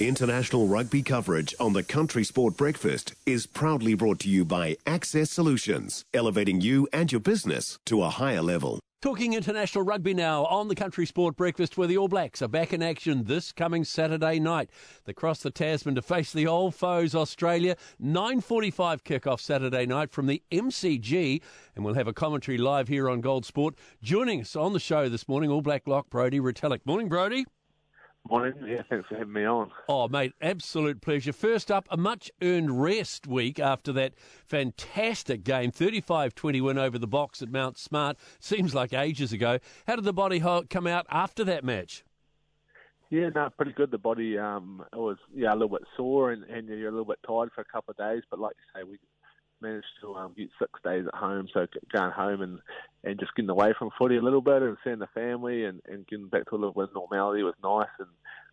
International rugby coverage on the Country Sport Breakfast is proudly brought to you by Access Solutions, elevating you and your business to a higher level. Talking international rugby now on the Country Sport Breakfast where the All Blacks are back in action this coming Saturday night. They cross the Tasman to face the old foes Australia. 9.45 kickoff Saturday night from the MCG and we'll have a commentary live here on Gold Sport. Joining us on the show this morning, All Black Lock Brodie Retallick. Morning Brodie. Morning. Yeah, thanks for having me on. Oh, mate, absolute pleasure. First up, a much earned rest week after that fantastic game 35 20 win over the Boks at Mount Smart. Seems like ages ago. How did the body come out after that match? Yeah, no, pretty good. The body um, it was yeah a little bit sore and, and you're a little bit tired for a couple of days, but like you say, we managed to um, get six days at home. So going home and, and just getting away from footy a little bit and seeing the family and, and getting back to a little bit of normality was nice and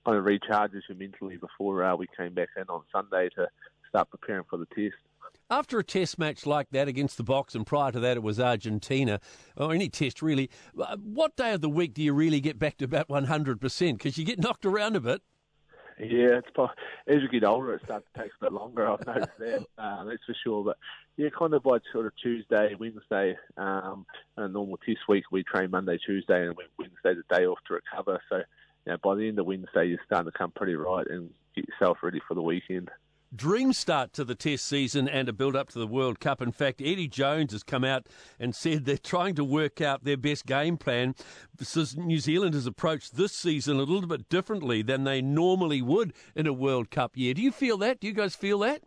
kind of recharges you mentally before uh, we came back in on Sunday to start preparing for the test. After a test match like that against the Boks, and prior to that it was Argentina, or any test really, uh, what day of the week do you really get back to about 100%? Because you get knocked around a bit. Yeah, it's as you get older, it starts to take a bit longer. I've noticed that. Uh, that's for sure. But yeah, kind of by sort of Tuesday, Wednesday, um, a normal test week, we train Monday, Tuesday, and Wednesday the day off to recover. So, you know, by the end of Wednesday, you're starting to come pretty right and get yourself ready for the weekend dream start to the Test season and a build up to the World Cup. In fact, Eddie Jones has come out and said they're trying to work out their best game plan. Says New Zealand has approached this season a little bit differently than they normally would in a World Cup year. Do you feel that? Do you guys feel that?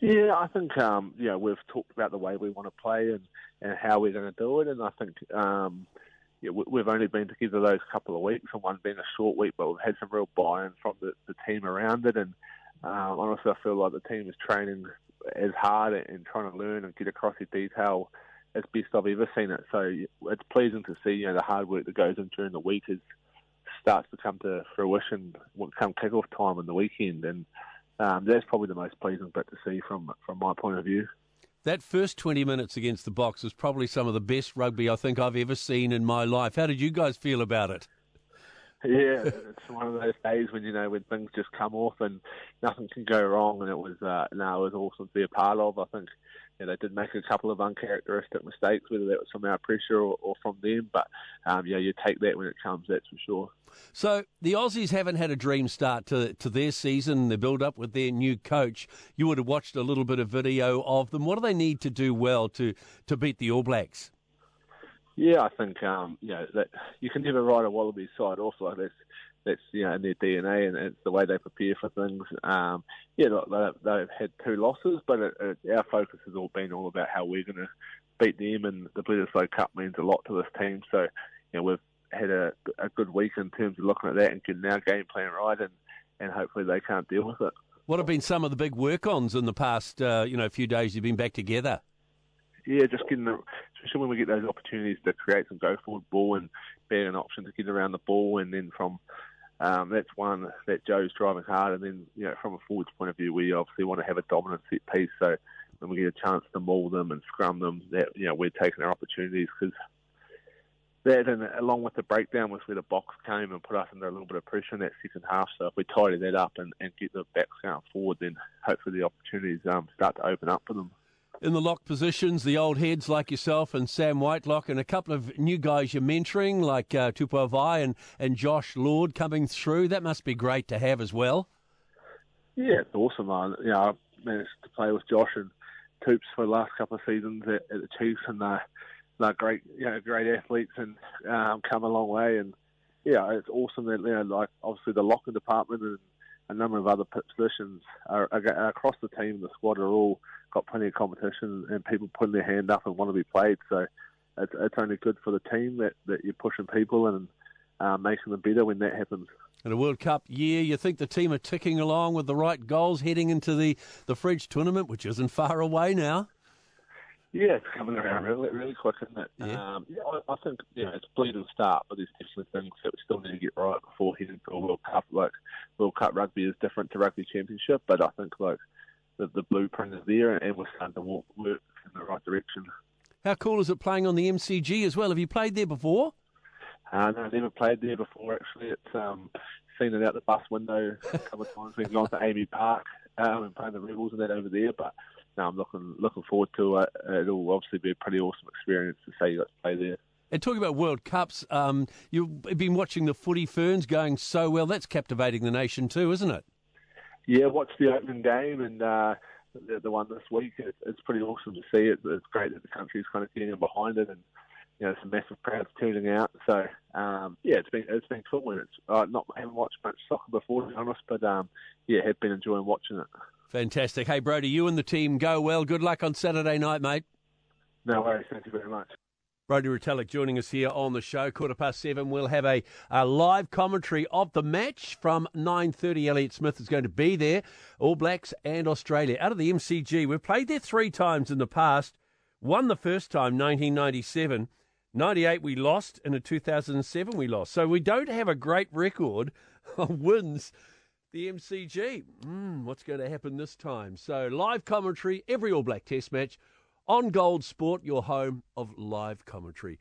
Yeah, I think um, you know we've talked about the way we want to play and, and how we're going to do it, and I think um, yeah, we've only been together those couple of weeks, and one being a short week, but we've had some real buy-in from the, the team around it, and um, honestly, I feel like the team is training as hard and trying to learn and get across the detail as best I've ever seen it. So it's pleasing to see you know the hard work that goes in during the week is starts to come to fruition come kick-off time on the weekend, and um, that's probably the most pleasing bit to see from from my point of view. That first 20 minutes against the Boks was probably some of the best rugby I think I've ever seen in my life. How did you guys feel about it? Yeah, it's one of those days when you know when things just come off and nothing can go wrong, and it was uh, no, it was awesome to be a part of. I think know, they did make a couple of uncharacteristic mistakes, whether that was from our pressure or, or from them. But um, yeah, you take that when it comes, that's for sure. So the Aussies haven't had a dream start to to their season, the build up with their new coach. You would have watched a little bit of video of them. What do they need to do well to to beat the All Blacks? Yeah, I think um, you know that you can never write a Wallaby side off like this. That's you know in their DNA and it's the way they prepare for things. Um, yeah, they, they've had two losses, but it, it, our focus has all been all about how we're going to beat them, and the Bledisloe Cup means a lot to this team. So you know we've had a, a good week in terms of looking at that and getting our game plan right, and, and hopefully they can't deal with it. What have been some of the big work-ons in the past, uh, you know, few days you've been back together? yeah, just getting the, especially when we get those opportunities to create some go forward ball and being an option to get around the ball, and then from um, that's one that Joe's driving hard, and then you know from a forwards point of view, we obviously want to have a dominant set piece. So when we get a chance to maul them and scrum them, that you know we're taking our opportunities because that and along with the breakdown was where the Boks came and put us under a little bit of pressure in that second half. So if we tidy that up and, and get the backs going forward, then hopefully the opportunities um, start to open up for them in the lock positions, the old heads like yourself and Sam Whitelock, and a couple of new guys you're mentoring like uh, Vaa'i and, and Josh Lord coming through. That must be great to have as well. Yeah, it's awesome. Man. You know, I managed to play with Josh and Toops for the last couple of seasons at, at the Chiefs, and they're, they're great, you know, great athletes and um, come a long way. And yeah, it's awesome that you know, like obviously the locking department and a number of other positions are, are, across the team. The squad are all got plenty of competition and people putting their hand up and want to be played. So it's, it's only good for the team that, that you're pushing people and uh, making them better when that happens. In a World Cup year, you think the team are ticking along with the right goals heading into the, the Fridge tournament, which isn't far away now? Yeah, it's coming around really, really quick, isn't it? Yeah. Um, yeah, I, I think you know, it's a bleeding start, but there's definitely things that we still need to get right before heading to a World Cup. Like World Cup rugby is different to rugby championship, but I think like the, the blueprint is there, and we're starting to walk, work in the right direction. How cool is it playing on the MCG as well? Have you played there before? Uh, no, I've never played there before. Actually, it's um, seen it out the bus window a couple of times. We've gone to AAMI Park um, and playing the Rebels and that over there. But no, I'm looking looking forward to it. It'll obviously be a pretty awesome experience to got to play there. And talking about World Cups, um, you've been watching the footy ferns going so well. That's captivating the nation too, isn't it? Yeah, watched the opening game and uh, the, the one this week. It, it's pretty awesome to see it. It's great that the country's kind of getting behind it and you know, some massive crowds turning out. So um, yeah, it's been it's been cool. And it's uh, not I haven't watched much soccer before, to be honest, but um, yeah, have been enjoying watching it. Fantastic. Hey, Brodie, you and the team go well. Good luck on Saturday night, mate. No worries. Thank you very much. Brodie Retallick joining us here on the show. Quarter past seven, we'll have a, a live commentary of the match from 9.30. Elliot Smith is going to be there. All Blacks and Australia. Out of the MCG, we've played there three times in the past. Won the first time, 1997. 98 we lost, and in 2007 we lost. So we don't have a great record of wins the MCG. Mm, what's going to happen this time? So live commentary, every All Black Test match on Gold Sport, your home of live commentary.